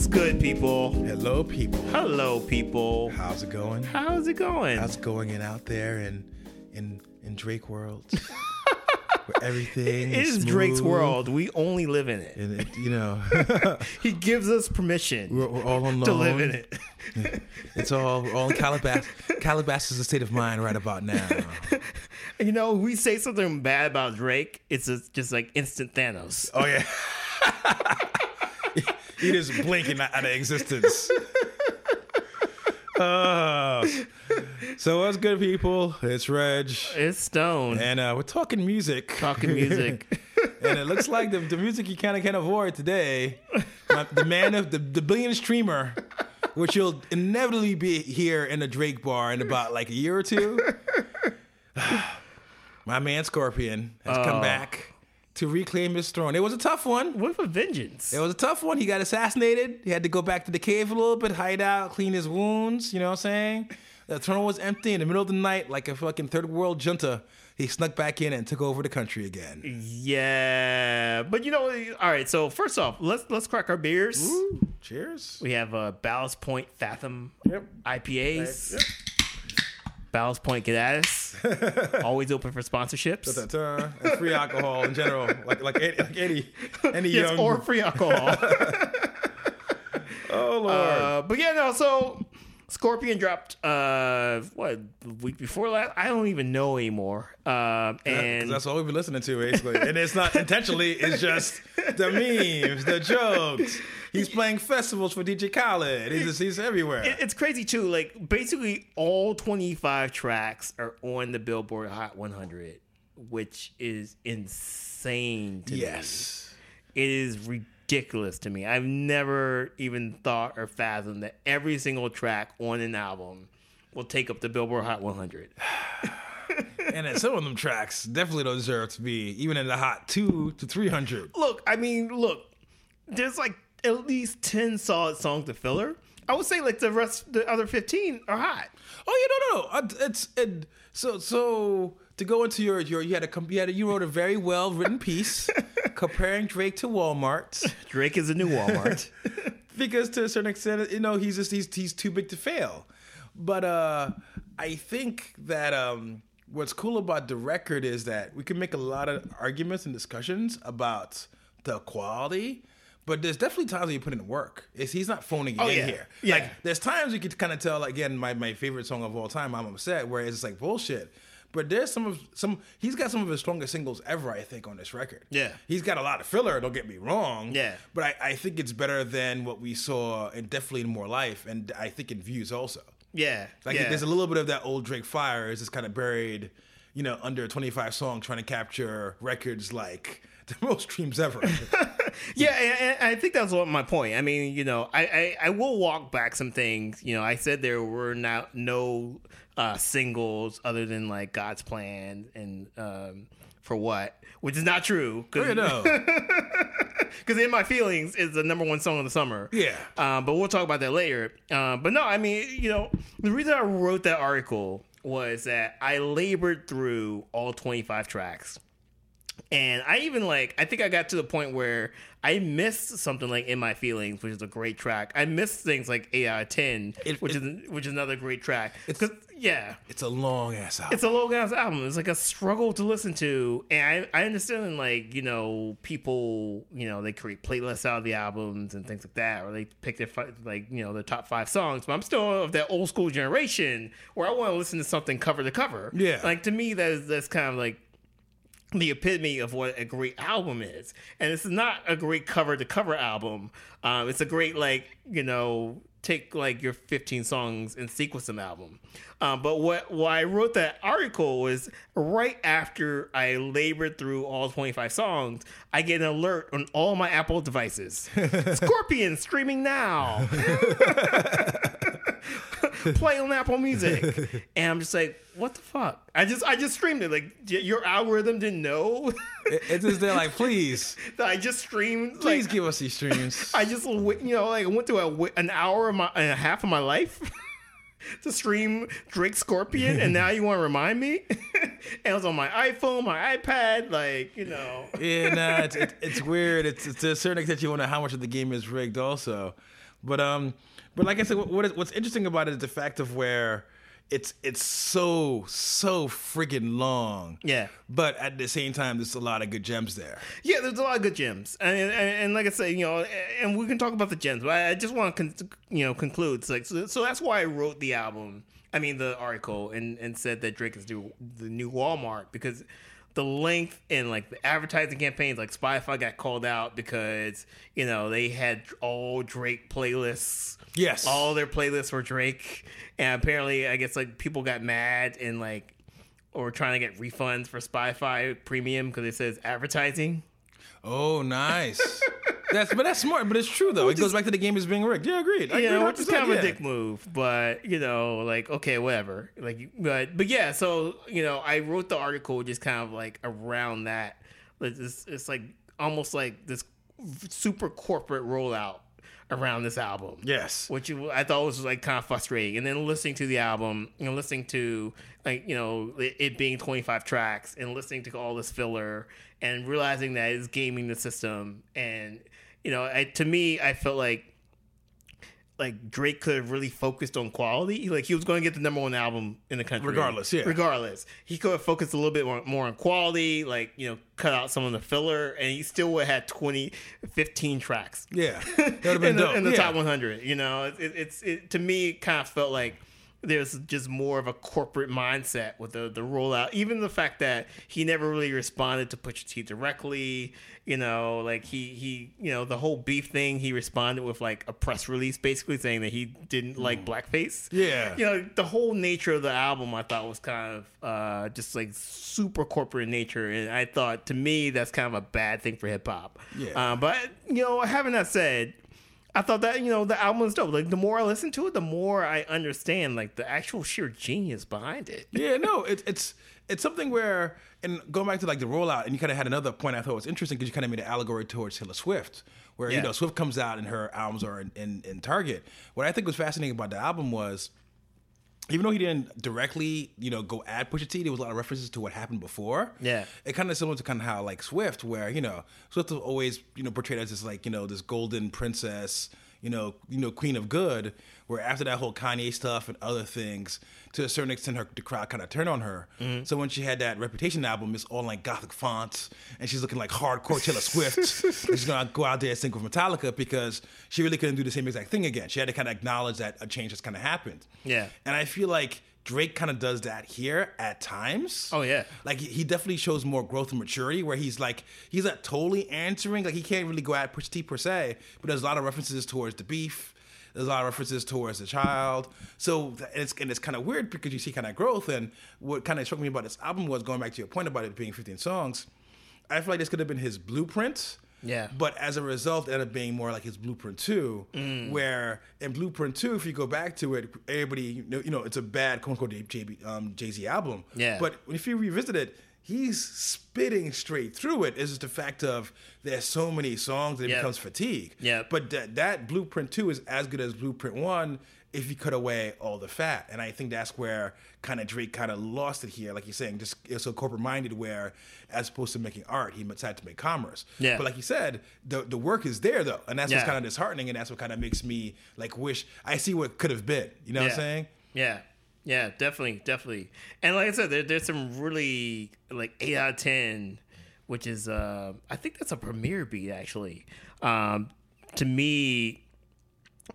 What's good, people? Hello, people. Hello, people. How's it going? How's it going? How's it going in out there in in in Drake world? Where everything it is Drake's world. We only live in it. And it, you know, He gives us permission we're, we're all alone. to live in it. It's all all in Calabas. Calabas is a state of mind right about now. You know, we say something bad about Drake, it's just like instant Thanos. Oh yeah. He just blinking out of existence. Uh, so what's good, people? It's Reg, It's Stone and uh, we're talking music. talking music. and it looks like the, the music you kind of can't avoid today. The man of the, the billion streamer, which you'll inevitably be here in a Drake bar in about like a year or two. My man Scorpion has come Oh. back to reclaim his throne. It was a tough one. With a vengeance. It was a tough one. He got assassinated. He had to go back to the cave a little bit, hide out, clean his wounds. You know what I'm saying? The throne was empty in the middle of the night, like a fucking third world junta. He snuck back in and took over the country again. Yeah, but you know, all right. So first off, let's let's crack our beers. Ooh, cheers. We have uh, Ballast Point Fathom Yep. IPAs. Yep. Ballast Point Get at us. Always open for sponsorships. And free alcohol in general, like like any, like any, any Yes, young. or free alcohol. oh lord. uh, but yeah, no. So Scorpion dropped uh what the week before last. I don't even know anymore. Um, 'Cause and that's all we've been listening to, basically. and it's not intentionally, it's just the memes, the jokes. He's playing festivals for DJ Khaled. He's, he's everywhere. it- it's crazy too. Like basically all 25 tracks are on the Billboard Hot 100, which is insane to me. yes. It is ridiculous to me. I've never even thought or fathomed that every single track on an album will take up the Billboard Hot 100. And then some of them tracks definitely don't deserve to be even in the hot two to 300. Look, I mean, look, there's like at least 10 solid songs to filler. I would say like the rest, the other 15 are hot. Oh, yeah, no, no, no. It's it, so so to go into your your you had a you had a, you wrote a very well written piece comparing Drake to Walmart. Drake is a new Walmart. because to a certain extent, you know, he's just he's he's too big to fail. But uh I think that um what's cool about the record is that we can make a lot of arguments and discussions about the quality. But there's definitely times when you put in work. It's, he's not phoning it oh, in Oh, yeah. here. Yeah. Like there's times you could kind of tell. Again, my, my favorite song of all time, "I'm Upset," where it's like bullshit. But there's some of some. He's got some of his strongest singles ever, I think, on this record. Yeah. he's got a lot of filler. Don't get me wrong. Yeah. But I, I think it's better than what we saw, and definitely in More Life, and I think in Views also. yeah. Like yeah. there's a little bit of that old Drake fire is just kind of buried, you know, under a 25 song, trying to capture records like the most streams ever. Yeah, and, and I think that's what my point. I mean, you know, I, I, I will walk back some things. You know, I said there were not no uh, singles other than like God's Plan and um, for what, which is not true. you know. because in my feelings is the number one song of the summer. Yeah. Um, but we'll talk about that later. Uh, but no, I mean, you know, the reason I wrote that article was that I labored through all 25 tracks. And I even like, I think I got to the point where I missed something like "In My Feelings," which is a great track. I missed things like "Eight Out of 10, It- which it- is which is another great track. Because yeah, It's a long ass album. it's a long ass album. It's like a struggle to listen to, and I, I understand like you know people you know they create playlists out of the albums and things like that, or they pick their like you know their top five songs. But I'm still of that old school generation where I want to listen to something cover to cover. Yeah. like to me that is that's kind of like the epitome of what a great album is. And it's not a great cover to cover album. Um, it's a great like you know take like your 15 songs and sequence them album. Um, but what why I wrote that article was right after I labored through all 25 songs, I get an alert on all my Apple devices. Scorpion streaming now. Play on Apple Music, and I'm just like, what the fuck? I just I just streamed it. Like your algorithm didn't know it's just they're like, please, I just streamed. please like, give us these streams. I just you know like I went through a, an hour of my and a half of my life to stream Drake Scorpion, and now you want to remind me? and it was on my iPhone, my iPad, like you know. yeah, nah, it's, it, it's weird. It's, it's to a certain extent you wonder how much of the game is rigged, also. But um, but like I said, what, is, what's interesting about it is the fact of where it's it's so so friggin' long. Yeah. But at the same time, there's a lot of good gems there. Yeah, there's a lot of good gems, and and, and like I said, you know, and we can talk about the gems, but I just want to, con- you know, conclude. It's like so, so that's why I wrote the album. I mean, the article, and and said that Drake is the, the new Walmart because the length and like the advertising campaigns, like Spotify got called out because you know they had all Drake playlists. Yes. all their playlists were Drake, and apparently, I guess like people got mad and like or trying to get refunds for Spotify Premium because it says advertising. Oh, nice. that's but that's smart. But it's true though. It goes back to the game is being rigged. Yeah, agreed. I you agree know, which is kind of a dick move, but you know, like okay, whatever. Like, but but yeah, so you know, I wrote the article just kind of like around that. It's, it's like almost like this super corporate rollout around this album. Yes. which I thought was like kind of frustrating. And then listening to the album, know, listening to like you know it, it being 25 tracks, and listening to all this filler, and realizing that it's gaming the system. And you know, I, to me, I felt like like Drake could have really focused on quality. Like he was going to get the number one album in the country, Regardless, yeah. Regardless, he could have focused a little bit more, more on quality. Like you know, cut out some of the filler, and he still would have had 20, 15 tracks Yeah, that would have been in the, dope. in the yeah. top 100. You know, it, it's it, to me it kind of felt like there's just more of a corporate mindset with the the rollout. Even the fact that he never really responded to Pusha T directly. You know, like he he you know the whole beef thing. He responded with like a press release, basically saying that he didn't like blackface. Yeah. you know the whole nature of the album I thought was kind of uh, just like super corporate in nature, and I thought to me that's kind of a bad thing for hip hop. Yeah. Uh, but you know, having that said, I thought that you know the album was dope. Like the more I listen to it, the more I understand like the actual sheer genius behind it. yeah, no, it's it's it's something where, and going back to like the rollout, and you kind of had another point I thought was interesting because you kind of made an allegory towards Taylor Swift, where Yeah. you know Swift comes out and her albums are in, in, in Target. What I think was fascinating about the album was. Even though he didn't directly, you know, go at Pusha T, there was a lot of references to what happened before. Yeah. it kind of similar to kind of how like Swift, where you know Swift was always you know portrayed as this like you know this golden princess, you know, you know queen of good. Where after that whole Kanye stuff and other things, to a certain extent, her the crowd kind of turned on her. Mm-hmm. So when she had that Reputation album, it's all like gothic fonts, and she's looking like hardcore Taylor Swift. And she's gonna go out there and sing with Metallica because she really couldn't do the same exact thing again. She had to kind of acknowledge that a change has kind of happened. Yeah. and I feel like. Drake kind of does that here at times. Oh, yeah. Like he- he definitely shows more growth and maturity where he's like he's not totally answering like he can't really go at Pusha T per se, but there's a lot of references towards the beef. There's a lot of references towards the child. So it's and it's kind of weird because you see kind of growth and what kind of struck me about this album was going back to your point about it being 15 songs. I feel like this could have been his blueprint. Yeah. But as a result, it ended up being more like his Blueprint 2, Mm. where in Blueprint 2, if you go back to it, everybody, you know, you know it's a bad quote unquote JB, um, Jay Z album. Yeah. But if you revisit it, he's spitting straight through it. It's just the fact of there's so many songs that it Yeah. becomes fatigue. Yeah. But that, that Blueprint 2 is as good as Blueprint 1 if you cut away all the fat. And I think that's where kind of Drake kind of lost it here. Like you're saying, just it's so corporate minded where as opposed to making art, he decided to make commerce. Yeah. But like you said, the the work is there though. And that's what's kind of disheartening and that's what kind of makes me like wish I see what could have been. You know what I'm saying? Yeah. Yeah, definitely, definitely. And like I said, there, there's some really like eight out of ten, which is uh I think that's a Premier beat actually. Um to me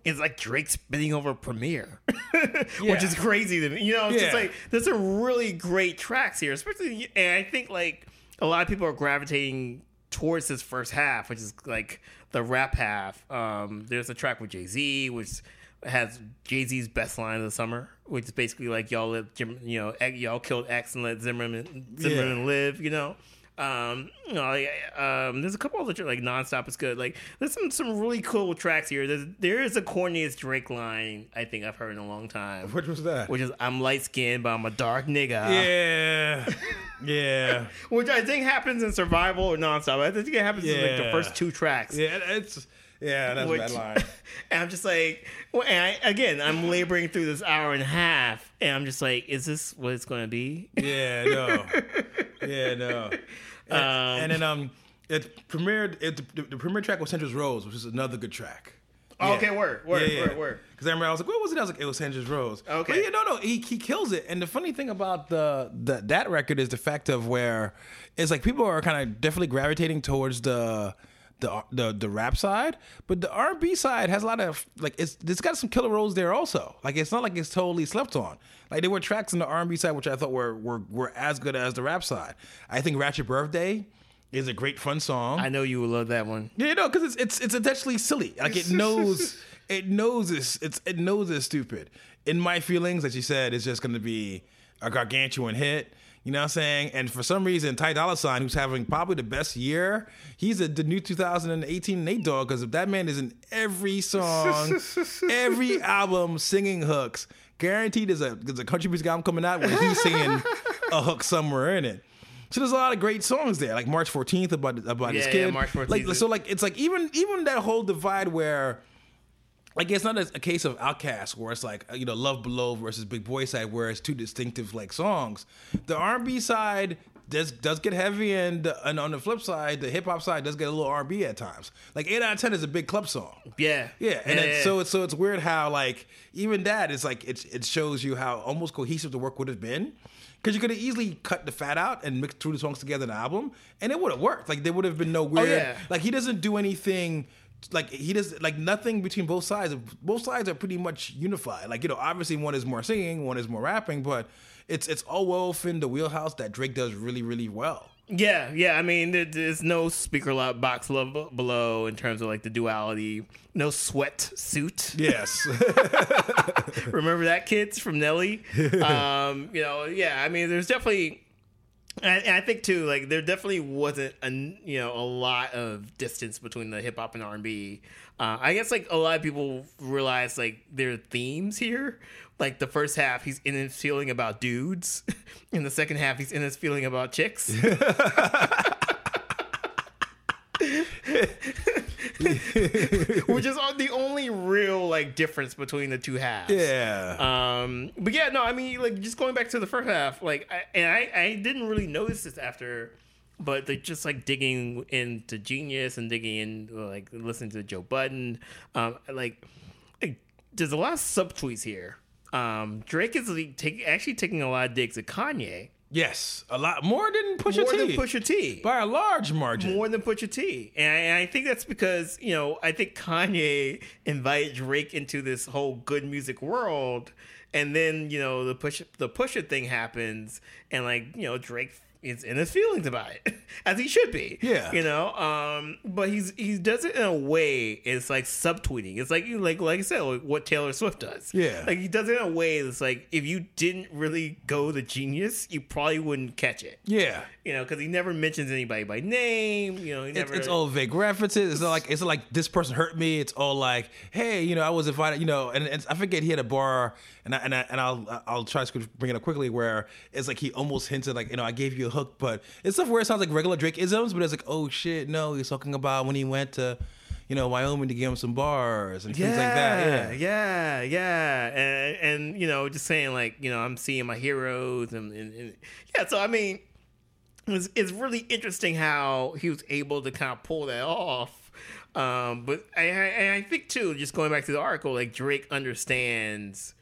it's like Drake spinning over Premier, which is crazy to me. You know, it's just Yeah. like there's some really great tracks here, especially, and I think like a lot of people are gravitating towards this first half, which is like the rap half. Um, there's a track with Jay Z, which has Jay Z's best line of the summer, which is basically like y'all let Jim, you know, y'all killed X and let Zimmerman Zimmerman Yeah. live, you know. Um, you know, like, um, there's a couple other like nonstop is good. Like, there's some some really cool tracks here. There's there is a corniest Drake line I think I've heard in a long time, Which was that? which is "I'm light skinned, but I'm a dark nigga." yeah. yeah. which I think happens in Survival or Nonstop. I think it happens in like the first two tracks. Yeah, it's yeah, that's Which- a bad line. and I'm just like, well, and I, again, I'm laboring through this hour and a half, and I'm just like, is this what it's going to be? Yeah, no. Yeah, no. And, Um, and then um it premiered it, the, the premiere track was Sandra's Rose, which is another good track. Oh, Okay, word, word, Yeah, yeah. word, word. Because I remember I was like, what was it? I was like, it was Sandra's Rose. Okay. But yeah, no, no, he, he kills it. And the funny thing about the, the that record is the fact of where it's like people are kind of definitely gravitating towards the the the the rap side, but the R and B side has a lot of like it's it's got some killer roles there also. Like it's not like it's totally slept on. Like there were tracks in the R and B side which I thought were were were as good as the rap side. I think Ratchet Birthday is a great fun song. I know you would love that one. Yeah, no, because it's it's it's intentionally silly. Like it knows it knows it's it's it knows it's stupid. In my feelings, as you said, it's just gonna be a gargantuan hit. You know what I'm saying? And for some reason, Ty Dolla Sign, who's having probably the best year, he's a, the new 2018 Nate Dogg because if that man is in every song, every album singing hooks, guaranteed there's a there's a country music album coming out where he's singing a hook somewhere in it. So there's a lot of great songs there, like March 14th about about his kid. yeah, March 14th Like so, like it's like even even that whole divide where like it's not a, a case of OutKast where it's like you know love below versus big boy side where it's two distinctive like songs the r&b side does does get heavy and and on the flip side the hip-hop side does get a little r&b at times like 8 out of 10 is a big club song Yeah, yeah, and yeah, it's, yeah. so it's so it's weird how like even that is like it it shows you how almost cohesive the work would have been because you could have easily cut the fat out and mixed two of the songs together in an album, and it would have worked. Like there would have been no oh, weird. Oh, yeah. Like he doesn't do anything. Like he does like nothing between both sides. Both sides are pretty much unified. Like you know, obviously one is more singing, one is more rapping, but it's it's all well within the wheelhouse that Drake does really really well. Yeah, yeah. I mean, there, there's no speaker lot box love below in terms of like the duality. No sweat suit. Yes. Remember that, kids from Nelly? um, you know, yeah. I mean, there's definitely, and I think too, like there definitely wasn't a you know a lot of distance between the hip hop and R and B. Uh, I guess like a lot of people realize like there are themes here. Like the first half, he's in his feeling about dudes. In the second half, he's in his feeling about chicks. Which is the only real like difference between the two halves. yeah. Um, but yeah, no, I mean, like just going back to the first half, like, I, and I, I didn't really notice this after, but like just like digging into Genius and digging in, like listening to Joe Budden, um, like, like there's a lot of subtweets here. Um, Drake is like, take, actually taking a lot of digs at Kanye, yes. A lot more than Pusha more T. than Pusha T. by a large margin. more than Pusha T. And I, and I think that's because, you know, I think Kanye invited Drake into this whole good music world. And then, you know, the push the Pusha thing happens and like, you know, Drake is in his feelings about it. As he should be. Yeah. You know? Um, but he's he does it in a way it's like subtweeting. It's like you like like I said, like what Taylor Swift does. Yeah. Like he does it in a way that's like if you didn't really go the genius, you probably wouldn't catch it yeah. you know, because he never mentions anybody by name. You know, he It's, never. it's all vague references. It's not like it's like this person hurt me. It's all like, hey, you know, I was invited. You know, and, and I forget he had a bar, and I, and I, and I'll I'll try to bring it up quickly. Where it's like he almost hinted like, you know, I gave you a hook, but it's stuff where it sounds like regular Drake isms, but it's like, oh shit, no, he's talking about when he went to, you know, Wyoming to give him some bars and things like that. yeah, Yeah. yeah, and, and you know, just saying like, you know, I'm seeing my heroes, and, and, and yeah. So I mean, it's, it's really interesting how he was able to kind of pull that off. Um, but I, I, I think too, just going back to the article, like Drake understands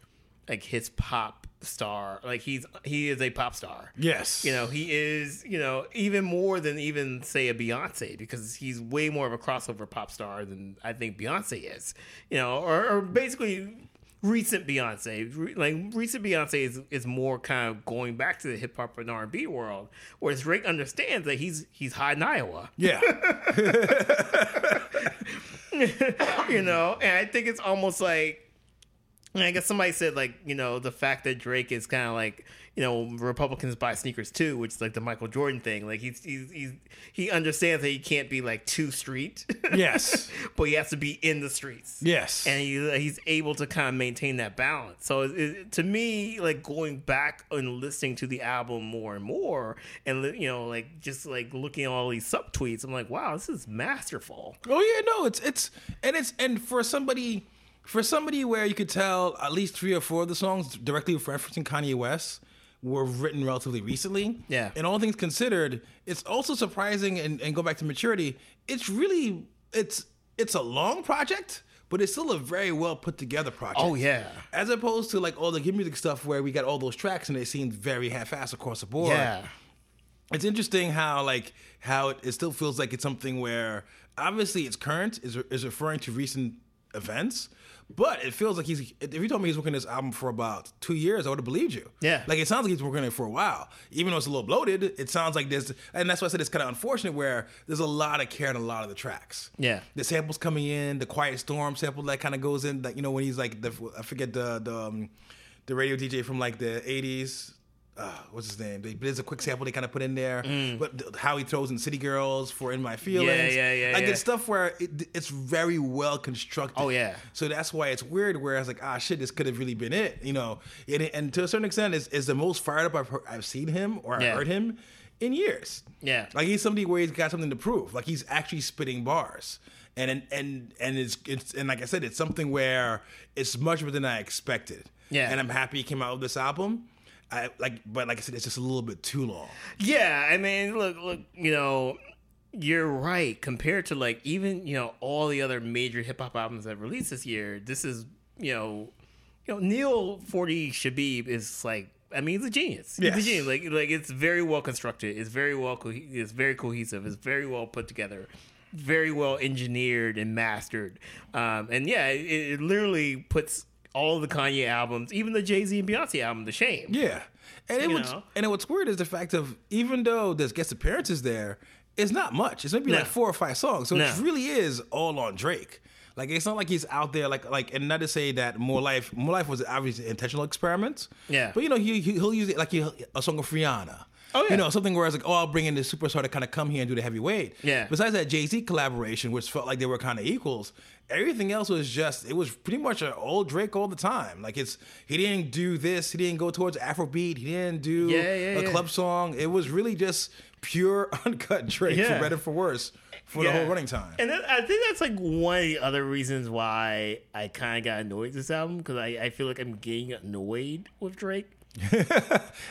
like his pop star, like he's he is a pop star. Yes. You know, he is, you know, even more than even say a Beyonce because he's way more of a crossover pop star than I think Beyonce is. You know, or, or basically recent Beyonce. Re- Like recent Beyonce is is more kind of going back to the hip hop and R and B world, whereas Drake understands that he's he's hot in Iowa. Yeah. you know, and I think it's almost like I guess somebody said like you know the fact that Drake is kind of like you know Republicans buy sneakers too, which is like the Michael Jordan thing. Like he's he's, he's he understands that he can't be like too street, yes. but he has to be in the streets. Yes. and he, he's able to kind of maintain that balance. So it, it, to me, like going back and listening to the album more and more, and you know, like just like looking at all these subtweets, I'm like, wow, this is masterful. Oh yeah, no, it's it's and it's and for somebody for somebody where you could tell at least three or four of the songs directly referencing Kanye West were written relatively recently. Yeah. And all things considered, it's also surprising and, and go back to maturity, it's really it's it's a long project, but it's still a very well put together project. Oh yeah. As opposed to like all the good music stuff where we got all those tracks and they seemed very half-assed across the board. Yeah. It's interesting how like how it, it still feels like it's something where obviously it's current is is referring to recent events, but it feels like he's. If you told me he's working this album for about two years, I would have believed you. Yeah. like it sounds like he's working on it for a while. Even though it's a little bloated, it sounds like this. and that's why I said it's kind of unfortunate where there's a lot of care in a lot of the tracks. Yeah. the samples coming in, the Quiet Storm sample that kind of goes in, like you know when he's like the I forget the the um, the radio DJ from like the '80s. Uh, what's his name? They- There's a quick sample they kind of put in there, but th- how he throws in City Girls for "In My Feelings." Mm. yeah, yeah, Like yeah. it's stuff where it, it's very well constructed. Oh, yeah. So that's why it's weird. Where I was like, ah, shit, this could have really been it, you know. And, and to a certain extent, is is the most fired up I've heard, I've seen him or Yeah. I've heard him in years. Yeah. Like he's somebody where he's got something to prove. Like he's actually spitting bars. And and and, and it's it's and like I said, it's something where it's much better than I expected. Yeah. And I'm happy he came out with this album. I like but like I said, it's just a little bit too long. Yeah, I mean, look, look, you know, you're right. Compared to like even you know all the other major hip hop albums that released this year, this is you know, you know, Neil Forty Shebib is like. I mean, he's a genius. He's Yes. a genius. Like, like it's very well constructed. It's very well. Co- it's very cohesive. It's very well put together. Very well engineered and mastered. Um, and yeah, it, it literally puts all the Kanye albums, even the Jay Z and Beyonce album, The shame. Yeah. And it was and what's weird is the fact of even though there's guest appearances there, it's not much. It's maybe No. like four or five songs. So No. it really is all on Drake. Like it's not like he's out there like like and not to say that more life more life was obviously intentional experiments. Yeah. But you know he, he he'll use it like he, a song of Rihanna. Oh, yeah. You know something where I was like oh I'll bring in this superstar to kind of come here and do the heavyweight. Yeah. Besides that Jay Z collaboration, which felt like they were kind of equals. Everything else was just it was pretty much an old Drake all the time. Like it's he didn't do this, he didn't go towards Afrobeat, he didn't do Yeah, yeah, a club song. It was really just pure uncut Drake for better for worse for the whole running time. And I think that's like one of the other reasons why I kind of got annoyed with this album because I, I feel like I'm getting annoyed with Drake.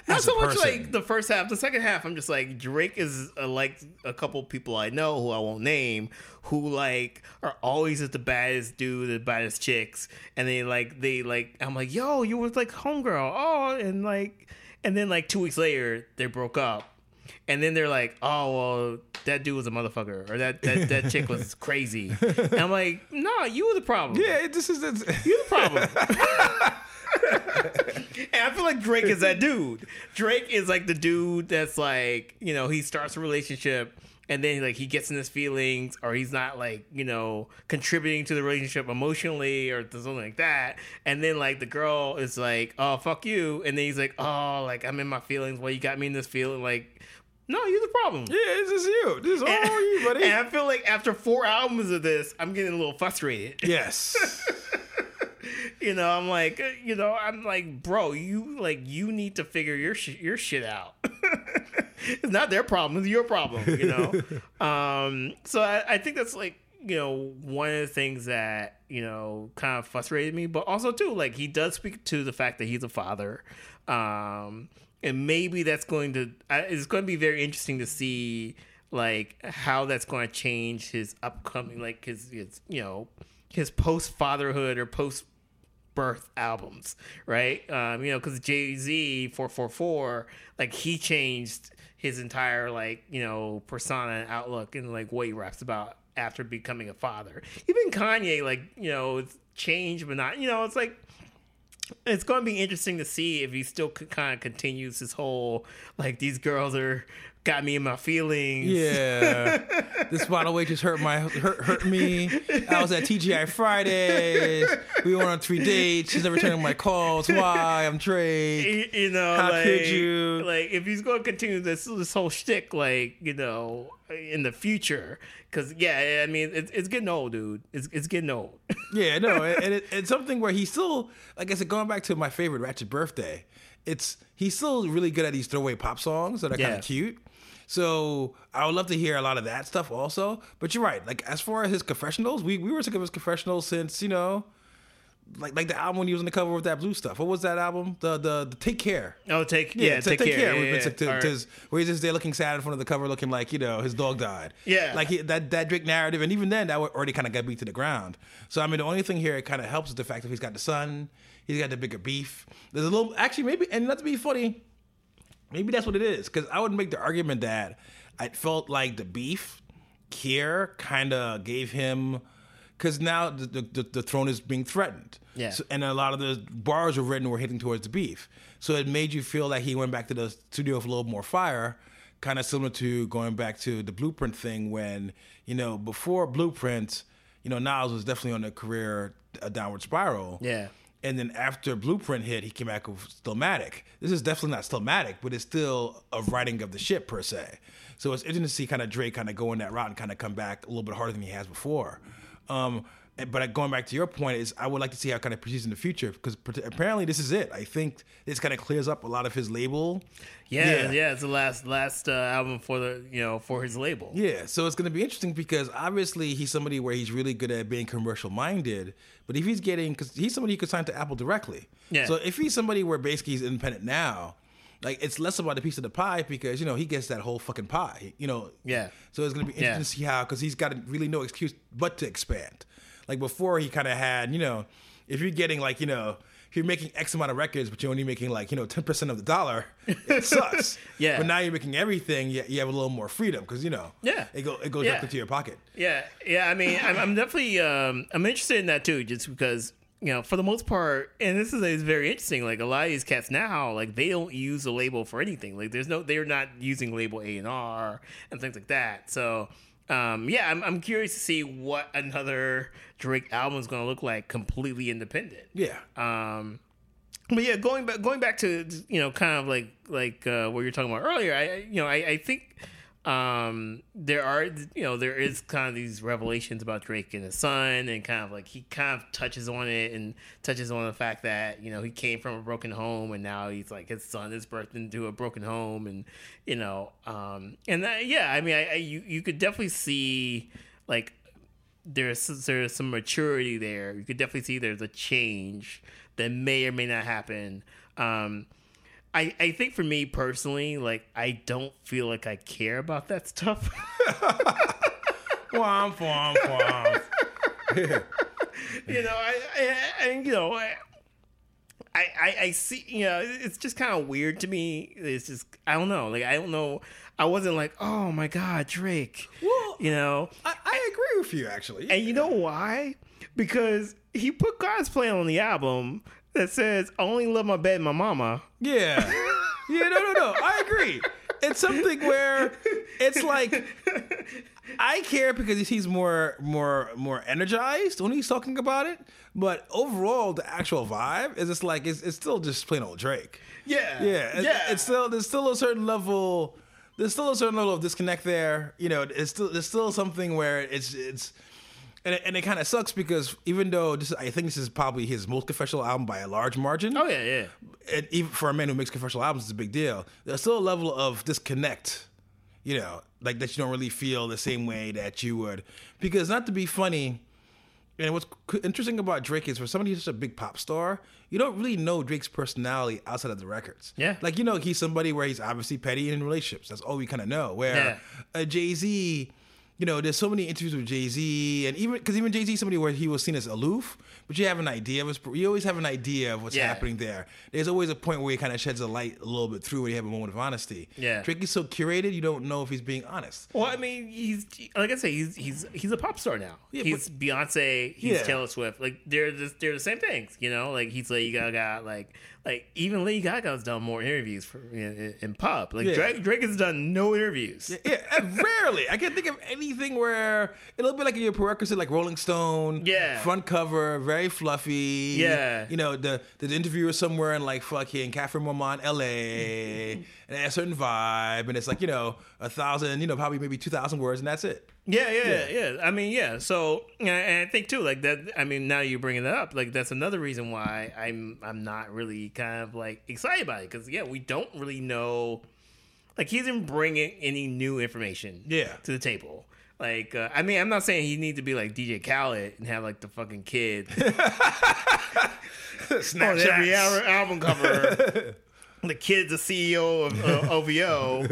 Not so much like the first half. The second half, I'm just like Drake is uh, like a couple people I know who I won't name who like are always at the baddest dude, the baddest chicks, and they like they like I'm like yo, you was like homegirl, oh, and like and then like two weeks later they broke up. And then they're like, "Oh well, that dude was a motherfucker, or that that, that chick was crazy." And I'm like, "No, you were the problem. yeah, this is it's, You the problem." and I feel like Drake is that dude. Drake is like the dude that's like, you know, he starts a relationship and then like he gets in his feelings or he's not like, you know, contributing to the relationship emotionally or something like that. And then like the girl is like, "Oh, fuck you." And then he's like, "Oh, like I'm in my feelings. Well, you got me in this feeling like no, you're the problem. yeah, this is you. This is all you, buddy. And I feel like after four albums of this, I'm getting a little frustrated. yes. You know, I'm like, uh, you know, I'm like, bro, you like, you need to figure your sh- your shit out. it's not their problem; it's your problem. You know. um, so I, I think that's like, you know, one of the things that you know kind of frustrated me, but also too, like, he does speak to the fact that he's a father. Um, and maybe that's going to it's going to be very interesting to see like how that's going to change his upcoming like his, his you know his post fatherhood or post birth albums right? Um you know because jay-z 444 like he changed his entire like you know persona and outlook and like what he raps about after becoming a father. Even kanye like you know it's changed but not you know it's like it's going to be interesting to see if he still kind of continues his whole like these girls are got me in my feelings. Yeah. this bottle just hurt my hurt hurt me. I was at TGI Fridays. We went on three dates. She's never returning my calls. Why? I'm Drake. You know, How like, could you? Like, if he's going to continue this this whole shtick, like you know, in the future, because yeah, I mean, it's, it's getting old, dude. It's it's getting old. Yeah, no, and it, it's something where he's still, like I said, going back to my favorite Ratchet Birthday. It's he's still really good at these throwaway pop songs that are kind of cute. So I would love to hear a lot of that stuff also. But you're right. Like as far as his confessionals, we, we were sick of his confessionals since you know like like the album when he was on the cover with that blue stuff. What was that album? The the, the Take Care. Oh, take yeah, take, care. Yeah, Where yeah, it's yeah. like to- All to his- where he's just there looking sad in front of the cover, looking like you know his dog died. Yeah. like he, that that Drake narrative, and even then that already kind of got beat to the ground. So I mean, the only thing here it kind of helps is the fact that he's got the son, he's got the bigger beef. There's a little actually maybe, and not to be funny, maybe that's what it is. Because I would make the argument that I felt like the beef here kind of gave him, because now the, the, the, throne is being threatened. Yeah. So, and a lot of the bars were written were hitting towards the beef. So it made you feel like he went back to the studio with a little more fire, kind of similar to going back to the Blueprint thing when, you know, before Blueprint, you know, Nas was definitely on a career a downward spiral. Yeah. And then after Blueprint hit, he came back with Stillmatic. This is definitely not Stillmatic, but it's still a writing of the ship per se. So it's interesting to see kind of Drake kind of go in that route and kind of come back a little bit harder than he has before. Um, but going back to your point is I would like to see how it kind of proceeds in the future because apparently this is it. I think this kind of clears up a lot of his label. Yeah, yeah, It's the last last uh, album for the you know for his label. Yeah, so it's going to be interesting because obviously he's somebody where he's really good at being commercial minded. But if he's getting, because he's somebody who could sign to Apple directly. Yeah. So if he's somebody where basically he's independent now, like it's less about a piece of the pie because you know he gets that whole fucking pie. You know. Yeah. So it's going to be interesting Yeah. to see how because he's got really no excuse but to expand. Like before, he kind of had you know, if you're getting like you know. If you're making X amount of records, but you're only making like you know ten percent of the dollar, it sucks. Yeah. But now you're making everything. You, you have a little more freedom because you know. Yeah. It go it goes Yeah. directly to your pocket. Yeah, yeah. I mean, I'm, I'm definitely um, I'm interested in that too, just because you know, for the most part, and this is, is very interesting. Like a lot of these cats now, like they don't use the label for anything. Like there's no, they're not using label A and R and things like that. So. Um, yeah, I'm, I'm curious to see what another Drake album is going to look like completely independent. Yeah. Um, but yeah, going back, going back to you know, kind of like like uh, what you were talking about earlier. I I- you know, I, I think um, there are you know there is kind of these revelations about Drake and his son, and kind of like he kind of touches on it and touches on the fact that you know he came from a broken home and now he's like his son is birthed into a broken home, and you know, um, and that, yeah, I mean, I, I you you could definitely see like there's there's some maturity there. You could definitely see there's a change that may or may not happen. Um, I I think for me personally, like I don't feel like I care about that stuff. Womp womp womp. you know, I, I, I you know. I, I, I, I see, you know, it's just kind of weird to me. It's just, I don't know. Like, I don't know. I wasn't like, oh my God, Drake. Well, You know, I, I agree with you actually. And you know why? Because he put God's plan on the album that says, I only love my bed and my mama. Yeah. Yeah, no, no, no. I agree. It's something where it's like I care because he's more more more energized when he's talking about it. But overall, the actual vibe is just like it's, it's still just plain old Drake. Yeah. Yeah, it- Yeah. It's still there's still a certain level. There's still a certain level of disconnect there. You know, it's still there's still something where it's it's. And it, and it kind of sucks because even though this, I think this is probably his most confessional album by a large margin Oh, yeah, yeah. and even for a man who makes confessional albums, it's a big deal. There's still a level of disconnect, you know, like that you don't really feel the same way that you would. Because not to be funny, and what's interesting about Drake is for somebody who's such a big pop star, you don't really know Drake's personality outside of the records. Yeah. like you know, he's somebody where he's obviously petty in relationships. That's all we kind of know. Where Yeah. a Jay Z. You know, there's so many interviews with Jay Z, and even because even Jay Z, somebody where he was seen as aloof, but you have an idea of his. You always have an idea of what's Yeah. happening there. There's always a point where he kind of sheds a light a little bit through when you have a moment of honesty. Yeah. Drake is so curated, you don't know if he's being honest. Well, I mean, he's like I say, he's he's he's a pop star now. Yeah, he's Beyonce. He's Yeah. Taylor Swift. Like they're just they're the same things, you know. Like he's Lady got Like like even Lady Gaga's done more interviews for in, in pop. Like Yeah. Drake Drake has done no interviews. Yeah, and uh, rarely. I can't think of anything where it'll be like your prerequisite, like Rolling Stone. Yeah. Front cover, very fluffy. Yeah. You know, the the interviewer somewhere in like fucking Chateau Marmont, LA, and a certain vibe, and it's like, you know, a thousand, you know, probably maybe two thousand words, and that's it. Yeah, yeah, yeah, I mean, yeah. So, and I think too, like that. I mean, now you're bringing that up. Like that's another reason why I'm I'm not really kind of like excited about it because yeah, we don't really know. Like he isn't bringing any new information. Yeah. To the table. Like, uh, I mean, I'm not saying he needs to be like DJ Khaled and have like the fucking kid on Snapchat. every album cover. The kid's the CEO of uh, OVO.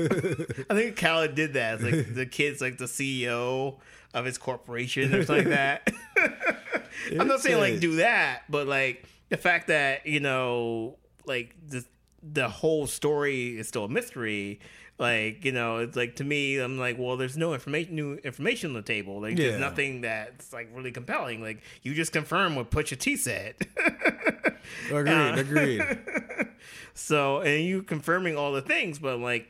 I think Khaled did that. It's like the kid's like the CEO of his corporation or something like that. I'm not saying like do that, but like the fact that you know, like the the whole story is still a mystery. Like you know, it's like to me, I'm like, well, there's no information, new information on the table. Like Yeah. there's nothing that's like really compelling. Like you just confirm what Pusha T said. Agreed. Uh, agreed. So, and you confirming all the things, but like,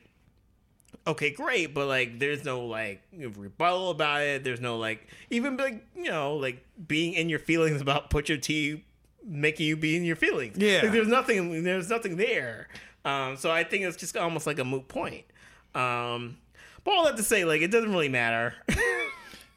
okay, great, but like, there's no like rebuttal about it. There's no like, even like, you know, like being in your feelings about Pusha T making you be in your feelings. Yeah. Like, there's nothing, there's nothing there. Um, so I think it's just almost like a moot point. Um, but all that to say, like, it doesn't really matter.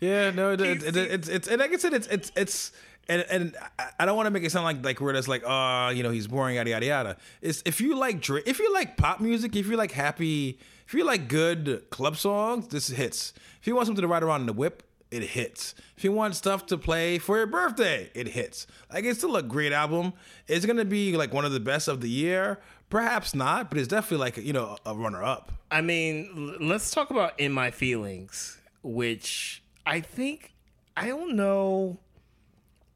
Yeah, no, it, it, it, it's it's and like I said, it's it's it's and and I- don't want to make it sound like like where it's like oh you know he's boring yada yada yada. It's if you like if you like pop music, if you like happy, if you like good club songs, this hits. If you want something to ride around in the whip, it hits. If you want stuff to play for your birthday, it hits. Like it's still a great album. It's gonna be like one of the best of the year. Perhaps not, but it's definitely like you know a runner up. I mean, let's talk about In My Feelings, which I think I don't know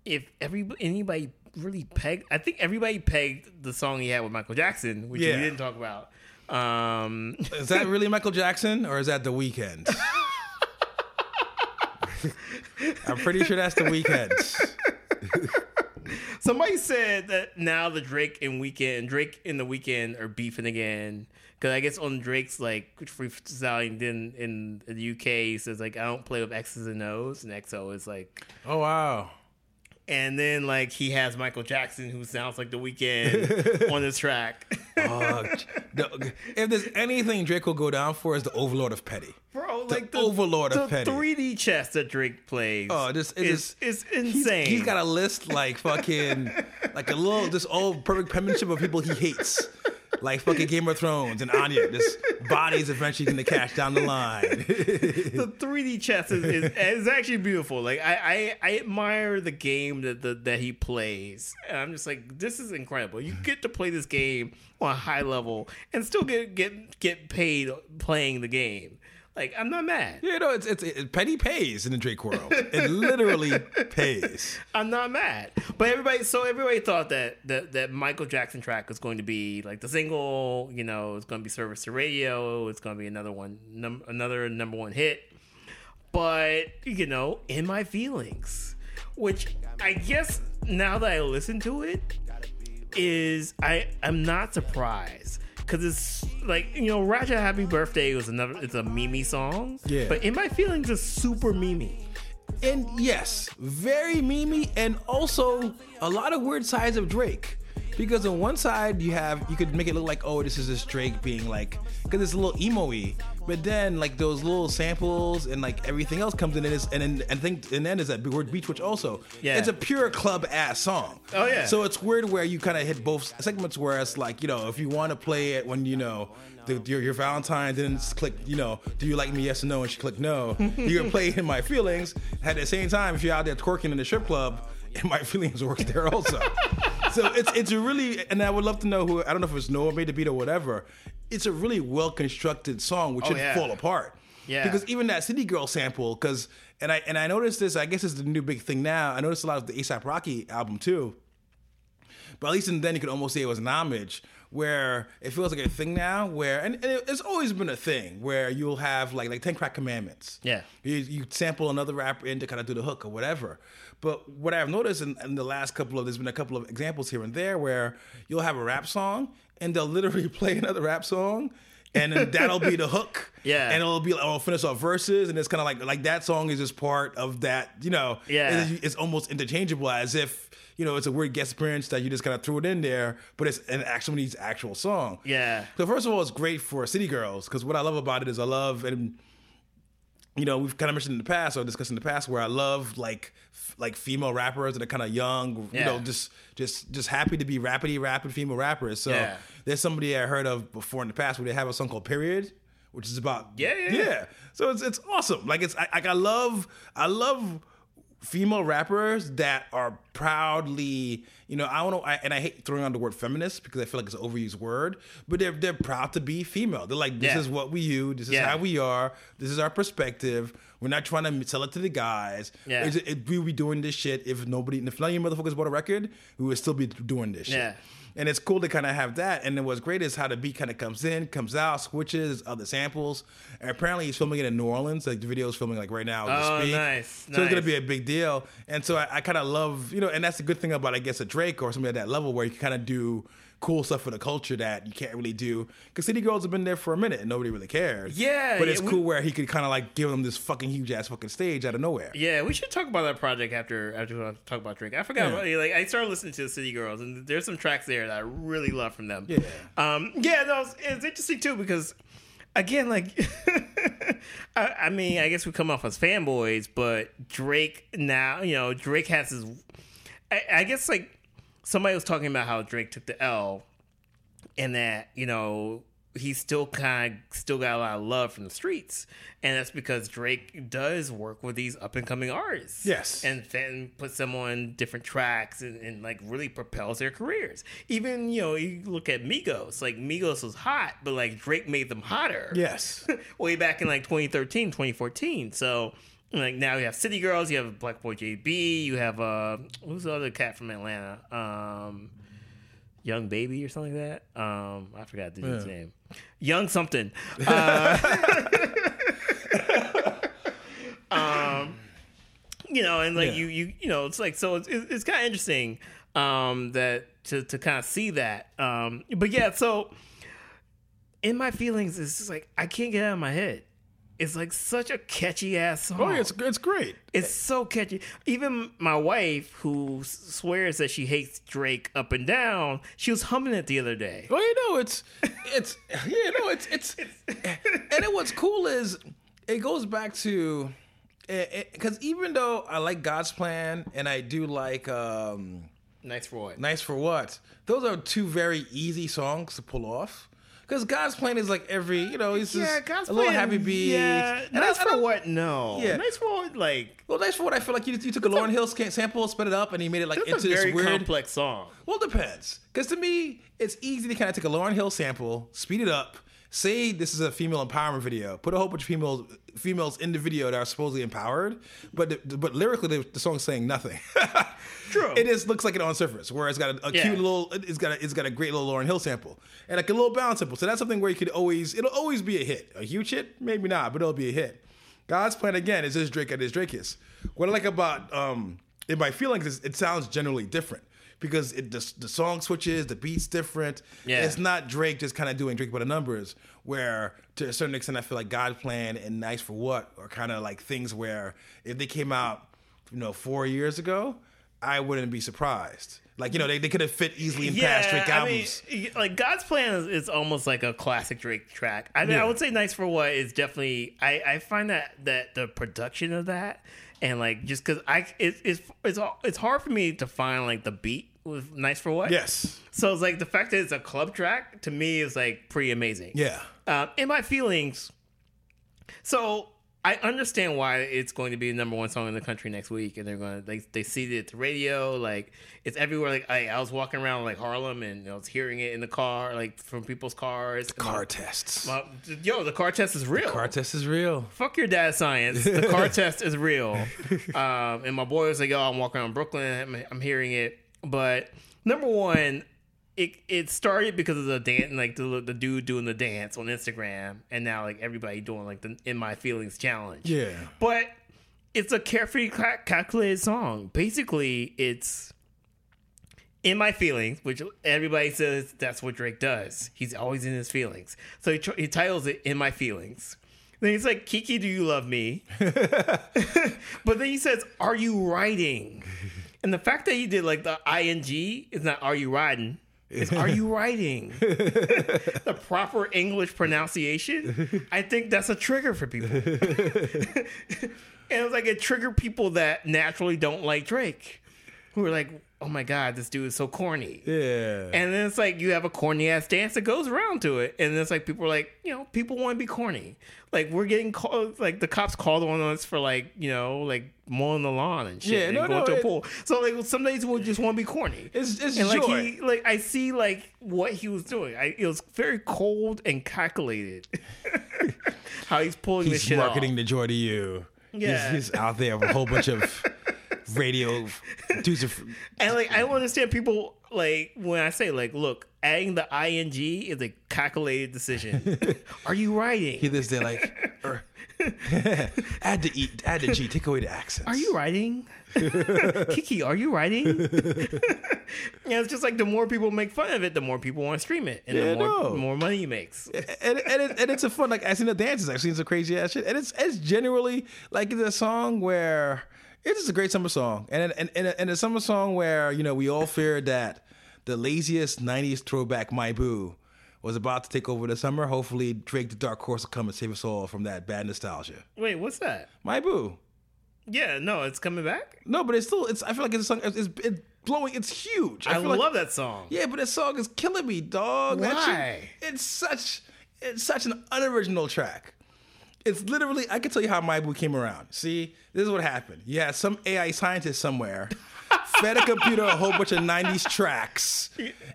if every anybody really pegged. I think everybody pegged the song he had with Michael Jackson, which Yeah. we didn't talk about. Um, Is that really Michael Jackson or is that The Weeknd? I'm pretty sure that's The Weeknd. somebody said that now the Drake and Weeknd, Drake and the Weeknd are beefing again. Because I guess on Drake's like freestyling then in the UK he says like I don't play with X's and O's, and XO is like Oh wow. And then like he has Michael Jackson who sounds like the Weeknd on this track. Oh, if there's anything Drake will go down for is the Overlord of Petty. The like the overlord the of Petty. 3D chess that Drake plays. Oh, this it is is insane. He's, he's got a list like fucking like a little this old perfect penmanship of people he hates. Like fucking Game of Thrones and Arya. This bodies eventually gonna cash down the line. the 3D chess is, is, is actually beautiful. Like I, I, I admire the game that the, that he plays. And I'm just like, this is incredible. You get to play this game on a high level and still get get get paid playing the game. Like I'm not mad. you know, it's, it's it, Petty pays in the Drake world. It literally pays. I'm not mad. But everybody, so everybody thought that that that Michael Jackson track was going to be like the single. You know, it's going to be service to radio. It's going to be another one, num- another number one hit. But you know, in my feelings, which I guess now that I listen to it, is I I'm not surprised because it's like you know, Ratchet Happy Birthday was another. It's a Mimi song. Yeah. But in my feelings, is super Mimi. And yes, very Mimi, and also a lot of weird sides of Drake. Because on one side you have you could make it look like oh this is this Drake being like because it's a little emo-y, but then like those little samples and like everything else comes in and is and then and I think and then is that Big Freedia which also Yeah. it's a pure club ass song. Oh, yeah. So it's weird where you kind of hit both segments where it's like you know if you want to play it when you know the, your, your Valentine didn't click you know do you like me yes or no and she clicked no you can play in my feelings at the same time if you're out there twerking in the strip club and my feelings works there also so it's it's a really and I would love to know who I don't know if it's Noah made the beat or whatever it's a really well constructed song which Oh, should yeah. fall apart Yeah. because even that City Girl sample, because and I and I noticed this. I guess it's the new big thing now. I noticed a lot of the ASAP Rocky album too. But at least in then you could almost say it was an homage, where it feels like a thing now. Where and, and it- it's always been a thing where you'll have like like Ten Crack Commandments. Yeah. you, you sample another rapper in to kind of do the hook or whatever. But what I've noticed in, in the last couple of there's been a couple of examples here and there where you'll have a rap song and they'll literally play another rap song. And then that'll be the hook, Yeah. And it'll be, like, it'll finish off verses, and it's kind of like, like that song is just part of that, you know. Yeah. It's, it's almost interchangeable, as if you know it's a weird guest appearance that you just kind of threw it in there, but it's an actually actual song. Yeah. So first of all, it's great for City Girls because what I love about it is I love and you know we've kind of mentioned in the past or discussed in the past where I love like f- like female rappers that are kind of young, you know, just just just happy to be rapidy rapping female rappers. So Yeah. there's somebody I heard of before in the past where they have a song called Period, which is about Yeah, yeah, yeah. yeah. So it's it's awesome. Like it's I, like I love I love female rappers that are proudly, you know, I don't know, I, and I hate throwing on the word feminist because I feel like it's an overused word, but they're they're proud to be female. They're like, this Yeah. is what we use, this is Yeah. how we are, this is our perspective. We're not trying to sell it to the guys. Yeah. It's- it- we would be doing this shit if nobody, if none of you motherfuckers bought a record, we would still be doing this shit. Yeah. And it's cool to kind of have that. And then what's great is how the beat kind of comes in, comes out, switches, other samples. And apparently he's filming it in New Orleans. Like the video's filming like right now. Oh, speak. nice, So it's gonna be a big deal. And so I, I kind of love, you know, and that's the good thing about I guess a Drake or somebody at that level where you can kind of do cool stuff for the culture that you can't really do because City Girls have been there for a minute and nobody really cared. Yeah, but yeah, it's we- cool where he could kind of like give them this fucking huge ass fucking stage out of nowhere. Yeah, we should talk about that project after after we talk about Drake. I forgot. Yeah. About, like I started listening to the City Girls, and there's some tracks there that I really love from them. Yeah. Um. Yeah. No, it's, it's interesting too because, again, like, I, I mean, I guess we come off as fanboys, but Drake now, you know, Drake has his. I, I guess like somebody was talking about how Drake took the L, and that you know he still kind of still got a lot of love from the streets, and that's because Drake does work with these up and coming artists. Yes. and then puts them on different tracks and, and like really propels their careers. Even you know you look at Migos, like Migos was hot, but like Drake made them hotter. Yes. way back in like 2013, 2014. So. Like now you have City Girls, you have BlocBoy JB, you have uh who's the other cat from Atlanta? Um Young Baby or something like that. Um, I forgot the dude's Yeah. name. Young something. Uh, um, you know, and like Yeah. you, you, you know, it's like so. It's it's, it's kind of interesting um, that to to kind of see that. Um, but yeah, so in my feelings, it's just like I can't get out of my head. It's like such a catchy ass song. Oh, yeah, it's it's great. It's so catchy. Even my wife, who swears that she hates Drake up and down, she was humming it the other day. Well, you know, it's it's yeah, no, it's it's and then what's cool is it goes back to because even though I like God's plan and I do like um Nice for what? Nice for What, those are two very easy songs to pull off. Because God's plan is like every, you know, he's just God's a little Plan, happy beat. Yeah, And nice I for what? No. Yeah. Nice for what? Like Well, Nice for What, I feel like you, you took a Lauryn Hill sample, sped it up, and he made it like into a this weird. complex song. Well, it depends. Because to me, it's easy to kind of take a Lauryn Hill sample, speed it up, say this is a female empowerment video, put a whole bunch of females females in the video that are supposedly empowered, but the, but lyrically the, the song's saying nothing. True. It just looks like it on surface, where it's got a, a Yeah. cute little, it's got a, it's got a great little Lauryn Hill sample and like a little bounce sample. So that's something where you could always, it'll always be a hit. A huge hit, maybe not, but it'll be a hit. God's plan again is this Drake at his Drakeist. What I like about um, in my feelings is it sounds generally different because it the, the song switches, the beat's different. Yeah. It's not Drake just kind of doing Drake by the numbers. Where to a certain extent, I feel like God's plan and Nice for What are kind of like things where if they came out, you know, four years ago, I wouldn't be surprised. Like you know, they, they could have fit easily in past Drake I albums. mean, like God's Plan is, is almost like a classic Drake track. I mean, Yeah. I would say Nice for What is definitely. I, I find that that the production of that and like just because I it, it's it's all- it's hard for me to find like the beat with Nice for What. yes. So it's like the fact that it's a club track to me is like pretty amazing. Yeah. Um, in my feelings, so I understand why it's going to be the number one song in the country next week, and they're going to they they see it at the radio, like it's everywhere. Like I, I was walking around like Harlem, and I was hearing it in the car, like from people's cars. Car tests. My- yo, the car test is real. The Car test is real. Fuck your dad science. The car test is real. Um, and my boy was like, "Yo, I'm walking around Brooklyn. I'm, I'm hearing it." But number one, it it started because of the dance, like the the dude doing the dance on Instagram, and now like everybody doing like the "In My Feelings" challenge. Yeah. But it's a carefree, ca- calculated song. Basically, it's in my feelings, which everybody says that's what Drake does. He's always in his feelings. So he, tr- he titles it "In My Feelings." Then he's like, "Kiki, do you love me?" but then he says, "Are you riding?" And the fact that he did like the ing is not "Are you riding?" It's "Are you writing?" the proper English pronunciation. I think that's a trigger for people. and it was like it triggered people that naturally don't like Drake, who are like, oh my god, this dude is so corny. Yeah. And then it's like you have a corny ass dance that goes around to it, and it's like people are like, you know, people want to be corny. Like we're getting called, like the cops called on us for like, you know, like mowing the lawn and shit, Yeah, and no, going no, to a pool. So like some days we'll just want to be corny. It's it's and like joy. he, like I see like what he was doing. I, it was very cold and calculated. How he's pulling this he's shit marketing off. the joy to you. Yeah. He's, he's out there with a whole bunch of radio dudes. Of, And like I don't understand people like when I say like, look, adding the ing is a calculated decision. Are you writing? he lives there like, er, add the E, add the G, take away the accents. Are you writing? Kiki, are you writing? yeah, it's just like the more people make fun of it, the more people want to stream it, and Yeah, the more, no. more money he makes. and and, it, and it's a fun like I've seen the dances, I've seen some crazy ass shit, and it's it's generally like it's a song where it's just a great summer song, and and and, and a summer song where you know we all feared that the laziest '90s throwback My Boo was about to take over the summer. Hopefully, Drake the Dark Horse will come and save us all from that bad nostalgia. Wait, what's that? My Boo. Yeah, no, it's coming back. No, but it's still it's. I feel like it's a song. It's, it's, it's blowing. It's huge. I, feel love like, that song. Yeah, but this song is killing me, dog. That Why? it's such it's such an unoriginal track. It's literally I can tell you how My Boo came around. See, this is what happened. Yeah, some AI scientist somewhere fed a computer a whole bunch of 90s tracks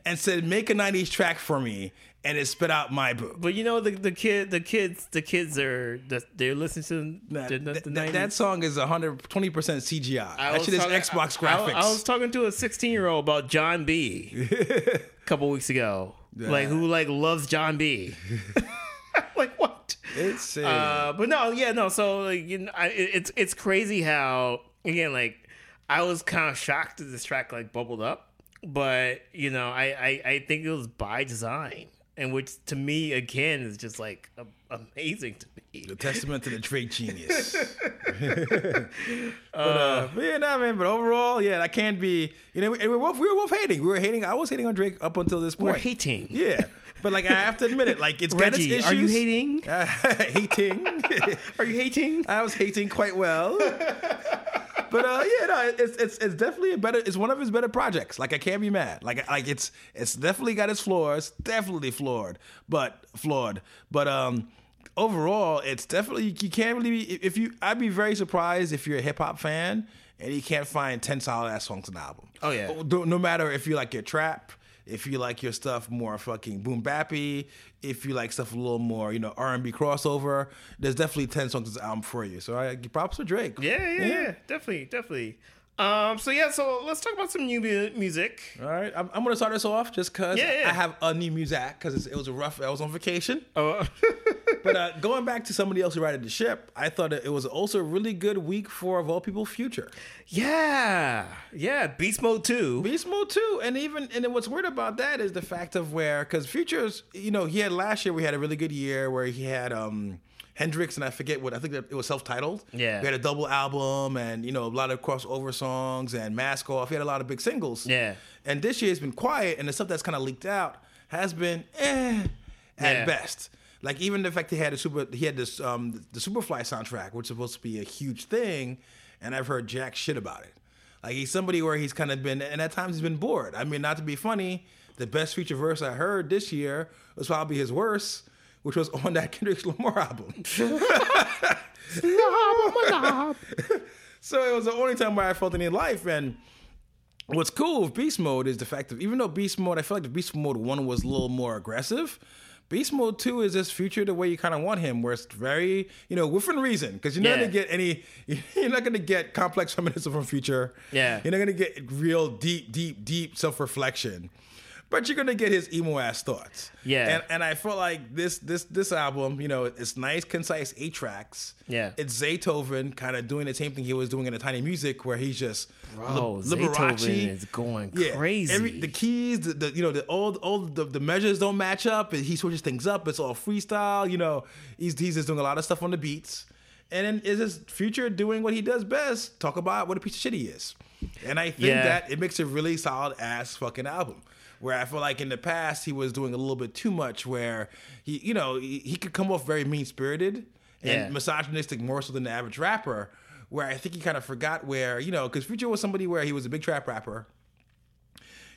and said, make a 90s track for me, and it spit out My Boo. But you know the the kid the kids the kids are they're listening to That, the, the, that- that- 90s. that song is 120% CGI. I that shit is Xbox graphics. I, I was talking to a 16 year old about Jon B. a couple weeks ago, like who like loves Jon B. like what? It's. Uh, but no, yeah, no. So like, you know, I, it's it's crazy how again, like I was kind of shocked that this track like bubbled up, but you know, I I, I think it was by design, and which to me again is just like a, amazing to me. The testament to the Drake genius. but, uh, but yeah, nah, man. But overall, yeah, that can't be. You know, we, we were both we were both hating. We were hating. I was hating on Drake up until this point. We're hating. Yeah, but like I have to admit it. Like it's got its Reggie, issues. are you hating? Uh, hating. Are you hating? I was hating quite well. But uh, yeah, no, it's it's it's definitely a better. It's one of his better projects. Like I can't be mad. Like like it's it's definitely got its flaws. Definitely flawed, but flawed. But um, overall, it's definitely you can't really. Be, if you, I'd be very surprised if you're a hip hop fan and you can't find ten solid ass songs on the album. Oh, yeah. No, no matter if you like your trap. If you like your stuff more fucking boom bappy, if you like stuff a little more, you know, R and B crossover, there's definitely ten songs on this album for you. So I give props to Drake. Yeah, yeah, yeah, definitely, definitely. Um, so yeah, so let's talk about some new mu- music. All right, I'm, I'm gonna start this off just because Yeah, yeah. I have a new music because it was a rough. I was on vacation, Oh, but uh, going back to somebody else who righted the ship, I thought it was also a really good week for of all people, Future, yeah, yeah. Beast Mode Two. Beast Mode too, and even and then what's weird about that is the fact of where because Future's, you know, he had last year we had a really good year where he had um Hendrix and I forget what I think that it was self-titled. Yeah. we had a double album and you know a lot of crossover songs and Mask Off. We had a lot of big singles. Yeah. and this year's been quiet, and the stuff that's kind of leaked out has been eh at Yeah. best. Like even the fact he had a super, he had this um the Superfly soundtrack, which is supposed to be a huge thing, and I've heard jack shit about it. Like he's somebody where he's kind of been, and at times he's been bored. I mean, not to be funny, the best feature verse I heard this year was probably his worst, which was on that Kendrick Lamar album. So it was the only time where I felt any life. And what's cool with Beast Mode is the fact that even though Beast Mode, I feel like the Beast Mode 1 was a little more aggressive. Beast Mode 2 is this future the way you kind of want him, where it's very, you know, within reason. Because you're not Yeah. going to get any, you're not going to get complex feminism from Future. Yeah. You're not going to get real deep, deep, deep self reflection. But you're gonna get his emo ass thoughts. Yeah. And and I felt like this this this album, you know, it's nice, concise, eight tracks. Yeah. It's Zaytoven kind of doing the same thing he was doing in a tiny music where he's just Bro, Lib- Liberace. Is going Yeah, crazy. Every, the keys, the, the you know, the all all the, the measures don't match up, and he switches things up. It's all freestyle. You know, he's he's just doing a lot of stuff on the beats, and then is his future doing what he does best? Talk about what a piece of shit he is. And I think Yeah. that it makes a really solid ass fucking album. Where I feel like in the past he was doing a little bit too much, where he you know he, he could come off very mean spirited and Yeah. misogynistic more so than the average rapper. Where I think he kind of forgot where you know because Future was somebody where he was a big trap rapper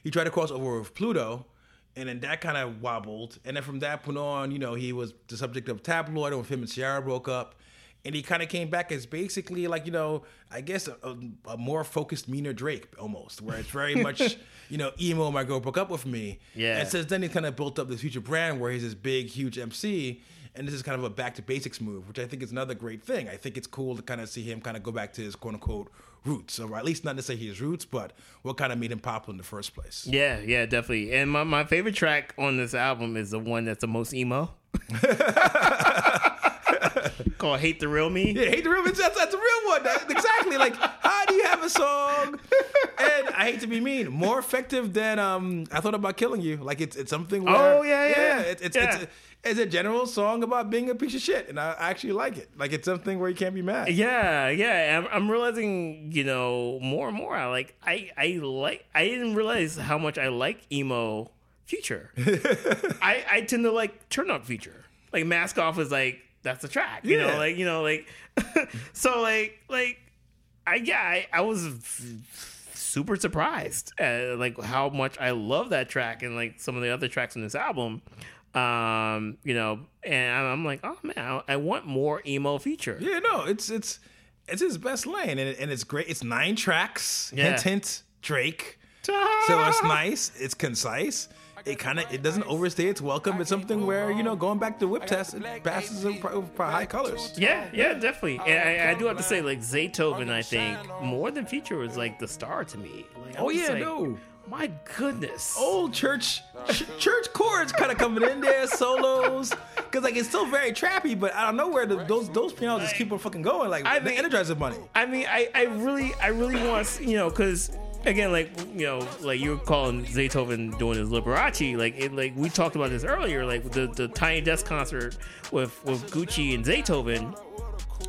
he tried to cross over with Pluto, and then that kind of wobbled. And then from that point on, you know, he was the subject of tabloid when him and Ciara broke up. And he kind of came back as basically like you know, I guess a, a, a more focused, meaner Drake almost, where it's very much you know, emo. My girl broke up with me. Yeah. And since then, he kind of built up this future brand where he's this big, huge MC, and this is kind of a back to basics move, which I think is another great thing. I think it's cool to kind of see him kind of go back to his quote unquote roots, or at least not necessarily his roots, but what kind of made him popular in the first place. Yeah, yeah, definitely. And my, my favorite track on this album is the one that's the most emo. Called "Hate the Real Me." Yeah, hate the real Me." that's, that's a real one. That- exactly. Like, how do you have a song? And I hate to be mean, more effective than um. I thought about killing you. Like it's it's something. Where, Oh, yeah, yeah. It's it's, Yeah. it's, a, it's a general song about being a piece of shit, and I actually like it. Like it's something where you can't be mad. Yeah, yeah. I'm, I'm realizing, you know, more and more. I like, I, I like. I didn't realize how much I like emo Future. I, I tend to like Turn Up Future. Like Mask Off is like that's the track. You Yeah. know, like you know, like so, like, like I yeah, I, I was super surprised at like how much I love that track and like some of the other tracks on this album. Um, you know, and I'm like, oh man, I, I want more emo feature. Yeah, no, it's it's it's his best lane, and, it, and it's great. It's nine tracks. Yeah. Hint, hint, Drake. So it's nice. It's concise. It kind of it doesn't overstay its welcome. It's something where you know going back to whip test, it passes with pro- with high colors. Yeah, yeah, definitely. And I, I do have to say, like Zaytoven, I think more than Future was like the star to me. Like, Oh, yeah, like, no. My goodness. Old church ch- church chords kind of coming in there, solos, because like it's still very trappy, but I don't know where the, those those pianos just keep on fucking going. Like I the mean- Energizer Bunny. I mean, I, I really, I really want, you know, because again, like you know, like you were calling Zaytoven doing his Liberace, like it, like we talked about this earlier, like the the Tiny Desk concert with with Gucci and Zaytoven.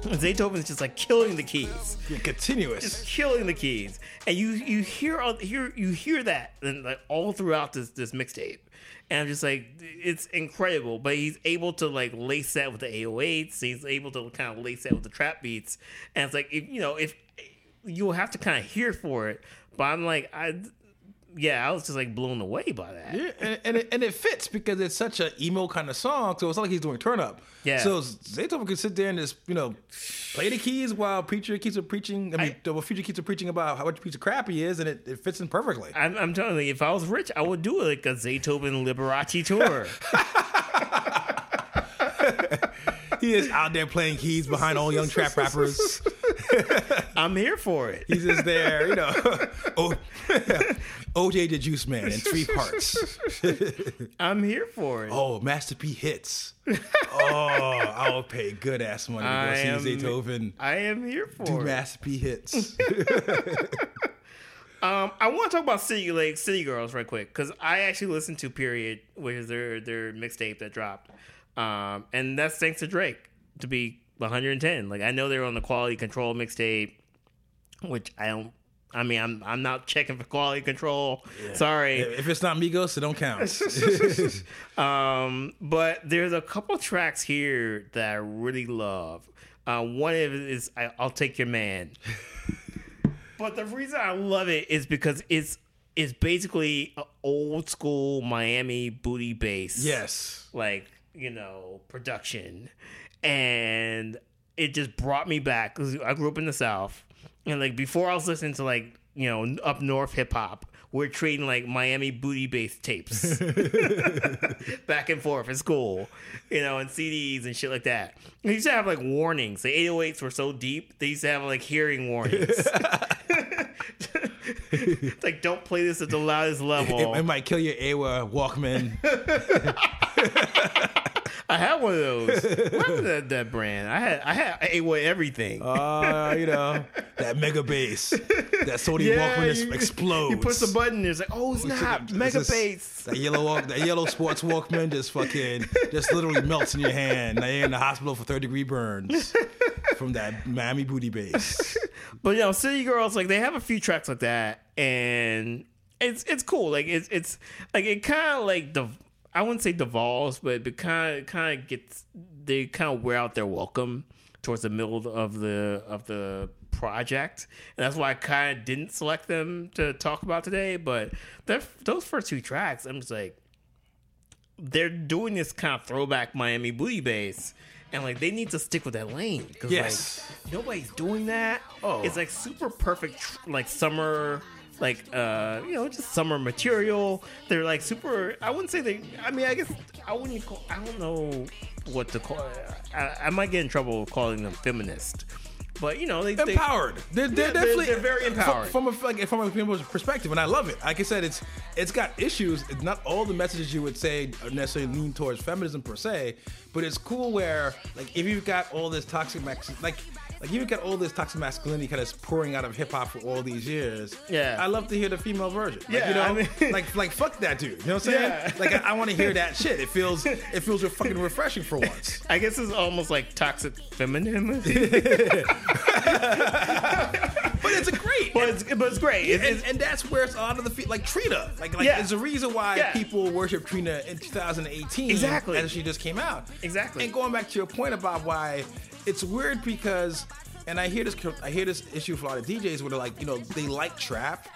Zaytoven's just like killing the keys. Yeah, continuous. just killing the keys, and you you hear all hear you hear that and like all throughout this this mixtape, and I'm just like it's incredible. But he's able to like lace that with the 808s. He's able to kind of lace that with the trap beats, and it's like if you know if you'll have to kind of hear for it. But I'm like I. Yeah, I was just like blown away by that. Yeah, and, and, it, and it fits because it's such an emo kind of song, so it's not like he's doing turn up. Yeah. So Zaytoven could sit there and just you know play the keys while preacher keeps on preaching. I mean, I- the future keeps on preaching about how much piece of crap he is, and it, it fits in perfectly. I'm, I'm telling you, if I was rich, I would do like a Zaytoven Liberace tour. he is out there playing keys behind all young trap rappers. I'm here for it. He's just there, you know. oh, OJ the Juice Man in three parts. I'm here for it. Oh, Master P hits. Oh, I will pay good ass money to I go am- see Zaytoven I am here for do it. Master P hits. Um, I want to talk about City like City Girls right quick because I actually listened to Period, which is their their mixtape that dropped, um, and that's thanks to Drake to be 110. Like I know they're on the Quality Control mixtape, which I don't. I mean, I'm I'm not checking for quality control. Sorry. if it's not Migos, it don't count. Um, but there's a couple tracks here that I really love. Uh, one of it is I, "I'll Take Your Man," but the reason I love it is because it's it's basically a old school Miami booty bass, yes. like you know production, and it just brought me back because I grew up in the South, and like before I was listening to like you know up north hip hop. We're trading like Miami booty bass tapes back and forth in school, you know, and CDs and shit like that. They used to have like warnings. The 808s were so deep, they used to have like hearing warnings. It's like, don't play this at the loudest level. It, it might kill your Aiwa Walkman. I had one of those. What that, that brand? I had I had I ate with everything. Uh, you know, that mega bass. That Sony Walkman just you- explodes. You push the button, and it's like, oh snap, It's mega just- bass. That yellow walk, that yellow sports Walkman just fucking just literally melts in your hand. Now you're in the hospital for third degree burns from that Miami booty bass. But you know, City Girls, like they have a few tracks like that, and it's it's cool. Like it's it's like it kind of like the I wouldn't say devolves, but it kind of kind of gets they kind of wear out their welcome towards the middle of the of the project, and that's why I kind of didn't select them to talk about today. But those first two tracks, I'm just like, they're doing this kind of throwback Miami booty bass. And like they need to stick with that lane because Yes. like nobody's doing that. Oh. it's like super perfect, like summer, like uh, you know, just summer material. They're like super. I wouldn't say they. I mean, I guess I wouldn't. Call, I don't know what to call. I, I might get in trouble calling them feminist, but you know, they they- empowered. They're, they're Yeah, they're- definitely they're very empowered. from, from a like from a female's perspective, and I love it. Like I said, it's it's got issues. It's not all the messages you would say are necessarily lean towards feminism per se, but it's cool where like if you've got all this toxic like. Like you've got all this toxic masculinity kind of pouring out of hip hop for all these years. Yeah. I love to hear the female version. Like, Yeah, you know, I mean- like like fuck that dude. You know what I'm saying? Yeah. Like I, I want to hear that shit. It feels it feels fucking refreshing for once. I guess it's almost like toxic femininity, But it's a great. but it's but it's great. It's, and, it's- and that's where it's a lot of the fe- like Trina, like like Yeah. there's a reason why Yeah. people worship Trina in 2018, Exactly. as she just came out. Exactly. And going back to your point about why it's weird because, and I hear this I hear this issue for a lot of DJs where they're like, you know, they like trap.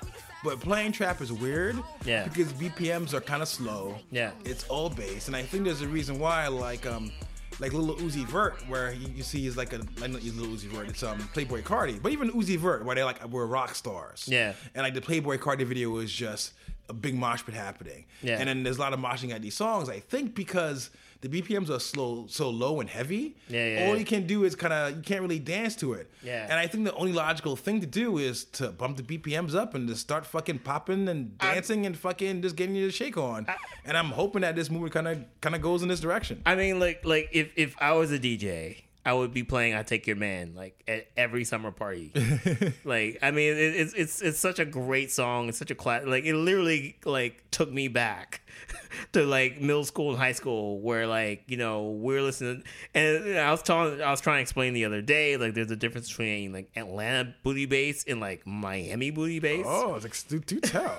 But playing trap is weird, Yeah. because BPMs are kind of slow. Yeah. it's all bass, and I think there's a reason why, like um, like Little Uzi Vert, where you, you see is like a like not Little Uzi Vert, it's um Playboi Carti, but even Uzi Vert, where they like were rock stars. Yeah. And like the Playboi Carti video was just a big mosh pit happening. Yeah. And then there's a lot of moshing at these songs. I think because the BPMs are slow, so low and heavy. Yeah, yeah, All yeah. you can do is kind of you can't really dance to it. Yeah. And I think the only logical thing to do is to bump the BPMs up and just start fucking popping and dancing and fucking just getting you to shake on. and I'm hoping that this movie kind of kind of goes in this direction. I mean, like like if if I was a DJ, I would be playing "I Take Your Man" like at every summer party. like, I mean, it, it's it's it's such a great song. It's such a class. Like, it literally like took me back to like middle school and high school, where like you know we're listening. And I was telling, I was trying to explain the other day, like there's a difference between like Atlanta booty bass and like Miami booty bass. oh, it's like do, do tell.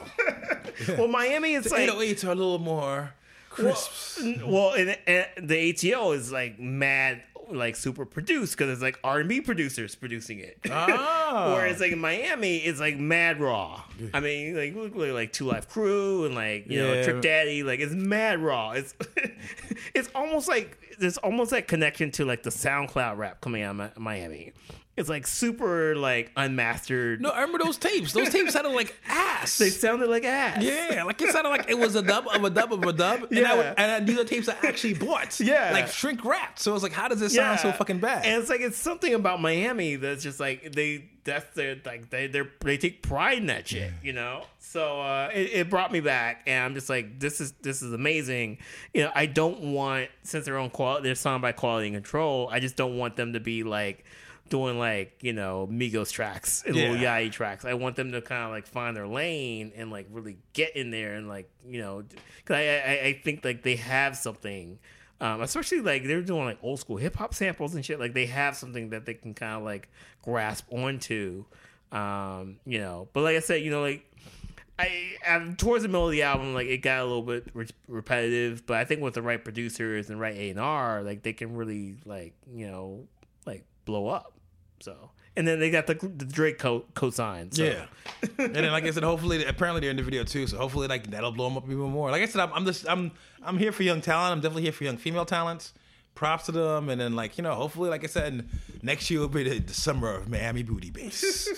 Well, Miami, it's like 808s are a little more crisp. Well, well and, and the ATL is like mad, like super produced because it's like R and B producers producing it. Ah. Whereas like in Miami, it's like mad raw. I mean, like look like, like Two Live Crew and like you know Yeah. Trick Daddy, like it's mad raw. It's it's almost like there's almost that connection to like the SoundCloud rap coming out of Miami. It's like super like unmastered. no, I remember those tapes. Those tapes sounded like ass. they sounded like ass. Yeah, like it sounded like it was a dub of a dub of a dub. And, I Yeah. would, and these are tapes I actually bought. Yeah. Like shrink wrapped. So I was like, how does this sound so fucking bad? And it's like it's something about Miami that's just like they that's their like they they they take pride in that shit, you know. So uh, it, it brought me back, and I'm just like, this is this is amazing. You know, I don't want since they're on quality, they're signed by Quality and Control. I just don't want them to be like doing like you know Migos tracks and little Yeah. Yachty tracks. I want them to kind of like find their lane and like really get in there and like you know, because I, I I think like they have something. Um, especially like they're doing like old school hip hop samples and shit. Like they have something that they can kind of like grasp onto, um, you know. But like I said, you know, like I, I towards the middle of the album, like it got a little bit re- repetitive. But I think with the right producers and right A and R, like they can really like you know like blow up. So and then they got the, the Drake co cosign. So. yeah. and then, like I said, hopefully, apparently they're in the video too. So hopefully, like that'll blow them up even more. Like I said, I'm, I'm just, I'm, I'm here for young talent. I'm definitely here for young female talents. Props to them. And then, like you know, hopefully, like I said, next year will be the, the summer of Miami booty base.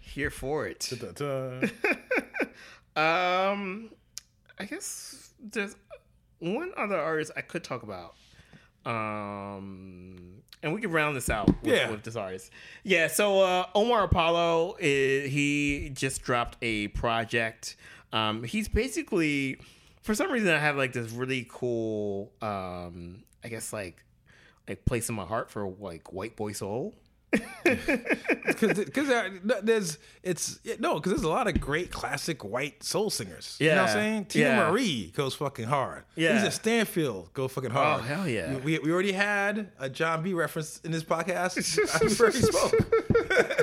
here for it. Um, I guess there's one other artist I could talk about. Um, and we can round this out with, Yeah. with this artist. Yeah, so uh, Omar Apollo, is, he just dropped a project. Um, he's basically, for some reason, I have like this really cool, um, I guess like, like place in my heart for like white boy soul. because there's it's no because there's a lot of great classic white soul singers. you know what I'm saying? Tina Yeah. Marie goes fucking hard. Yeah. Lisa Stansfield go fucking oh, hard. Oh, hell yeah. We, we already had a Jon B reference in this podcast. I already spoke.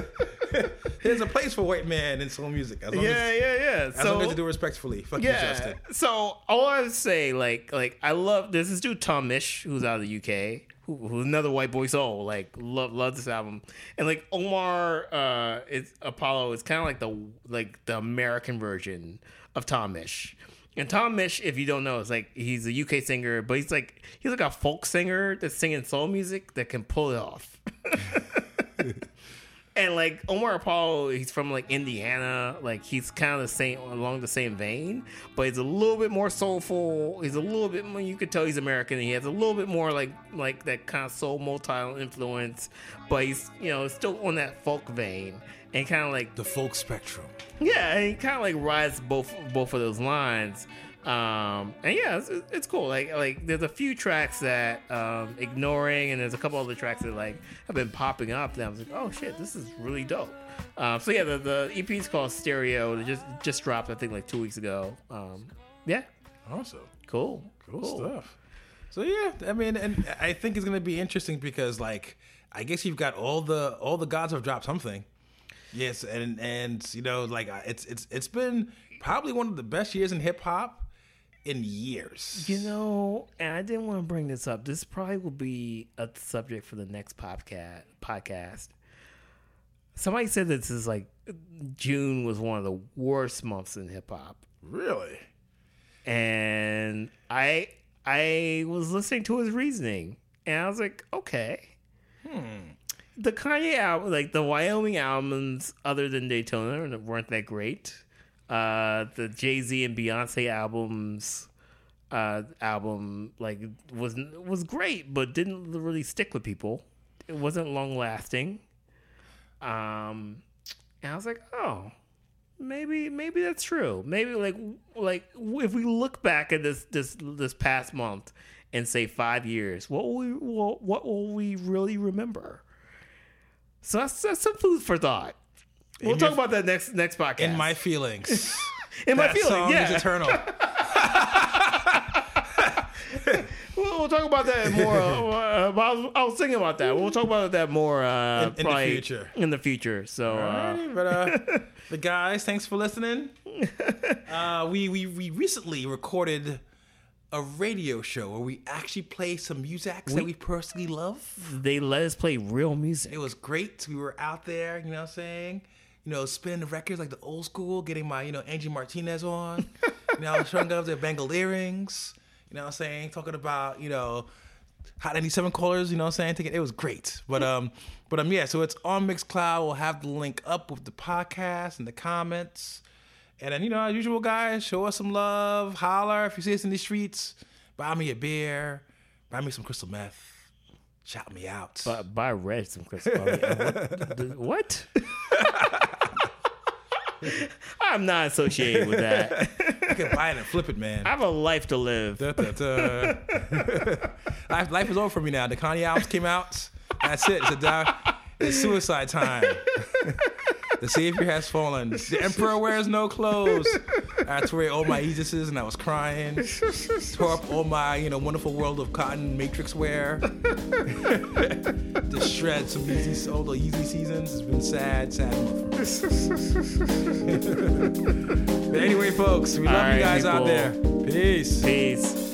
There's a place for white man in soul music. As long Yeah, as, yeah, yeah. as long as they do respectfully. Fuck you, Justin. So all I would say, like, like I love there's this dude Tom Misch who's out of the UK. Who, who's another white boy soul, like love love this album, and like Omar, uh, is Apollo is kind of like the like the American version of Tom Misch. And Tom Misch, if you don't know, is like he's a UK singer, but he's like he's like a folk singer that's singing soul music that can pull it off. and like Omar Apollo, he's from like Indiana. Like he's kind of the same along the same vein, but he's a little bit more soulful. He's a little bit more. You could tell he's American. he has a little bit more like like that kind of soul multi influence, but he's you know still on that folk vein and kind of like The folk spectrum. yeah, and he kind of like rides both both of those lines. Um, and yeah, it's, it's cool. Like like there's a few tracks that um, ignoring, and there's a couple other tracks that like have been popping up. That I was like, oh shit, this is really dope. Um, so yeah, the the EP is called Stereo. It just just dropped, I think, like two weeks ago. Um, yeah, Awesome. cool, Cool, stuff. So yeah, I mean, and I think it's gonna be interesting because like I guess you've got all the all the gods have dropped something. Yes, and and you know like it's it's it's been probably one of the best years in hip hop in years. You know, and I didn't want to bring this up. This probably will be a subject for the next podcast. Podcast. Somebody said this is like June was one of the worst months in hip hop, Really? and I I was listening to his reasoning, and I was like, okay. Hmm. The Kanye album, like the Wyoming albums, other than Daytona, weren't that great. Uh, the Jay Z and Beyonce albums, uh, album like was was great, but didn't really stick with people. It wasn't long lasting. Um, and I was like, oh, maybe maybe that's true. Maybe like like if we look back at this this this past month and say five years, what will we what, what will we really remember? So that's, that's some food for thought. We'll In talk your- about that next next podcast. In my feelings, in my that feeling, song yeah. is eternal. We'll, we'll talk about that more. Uh, I, was, I was thinking about that. We'll talk about that more uh, In- in the future. In the future. So, uh, Alrighty, but uh, the guys, thanks for listening. Uh, we, we we recently recorded a radio show where we actually play some music that we personally love. they let us play real music. It was great. We were out there, you know what I'm saying? You know, spinning the records like the old school, getting my, you know, Angie Martinez on. you know, showing guys their bangled earrings. You know what I'm saying? Talking about, you know, Hot 97 callers, you know what I'm saying? It was great. But um, but um, yeah, so it's on Mixcloud. We'll have the link up with the podcast and the comments. And then, you know, as usual, guys, show us some love. Holler if you see us in the streets. Buy me a beer. Buy me some crystal meth. Shout me out. But buy red some Christmas. what? I'm not associated with that. You can buy it and flip it, man. I have a life to live. Da, da, da. life, life is over for me now. The Kanye albums came out. That's it. It's, a di- it's suicide time. the Savior has fallen. The Emperor wears no clothes. I tore all my Aegises and I was crying. Tore up all my, you know, wonderful world of cotton matrix wear. Just shred some easy, all the easy seasons. It's been sad, sad month. but anyway, folks, we love All you right, guys out there. Peace. Peace.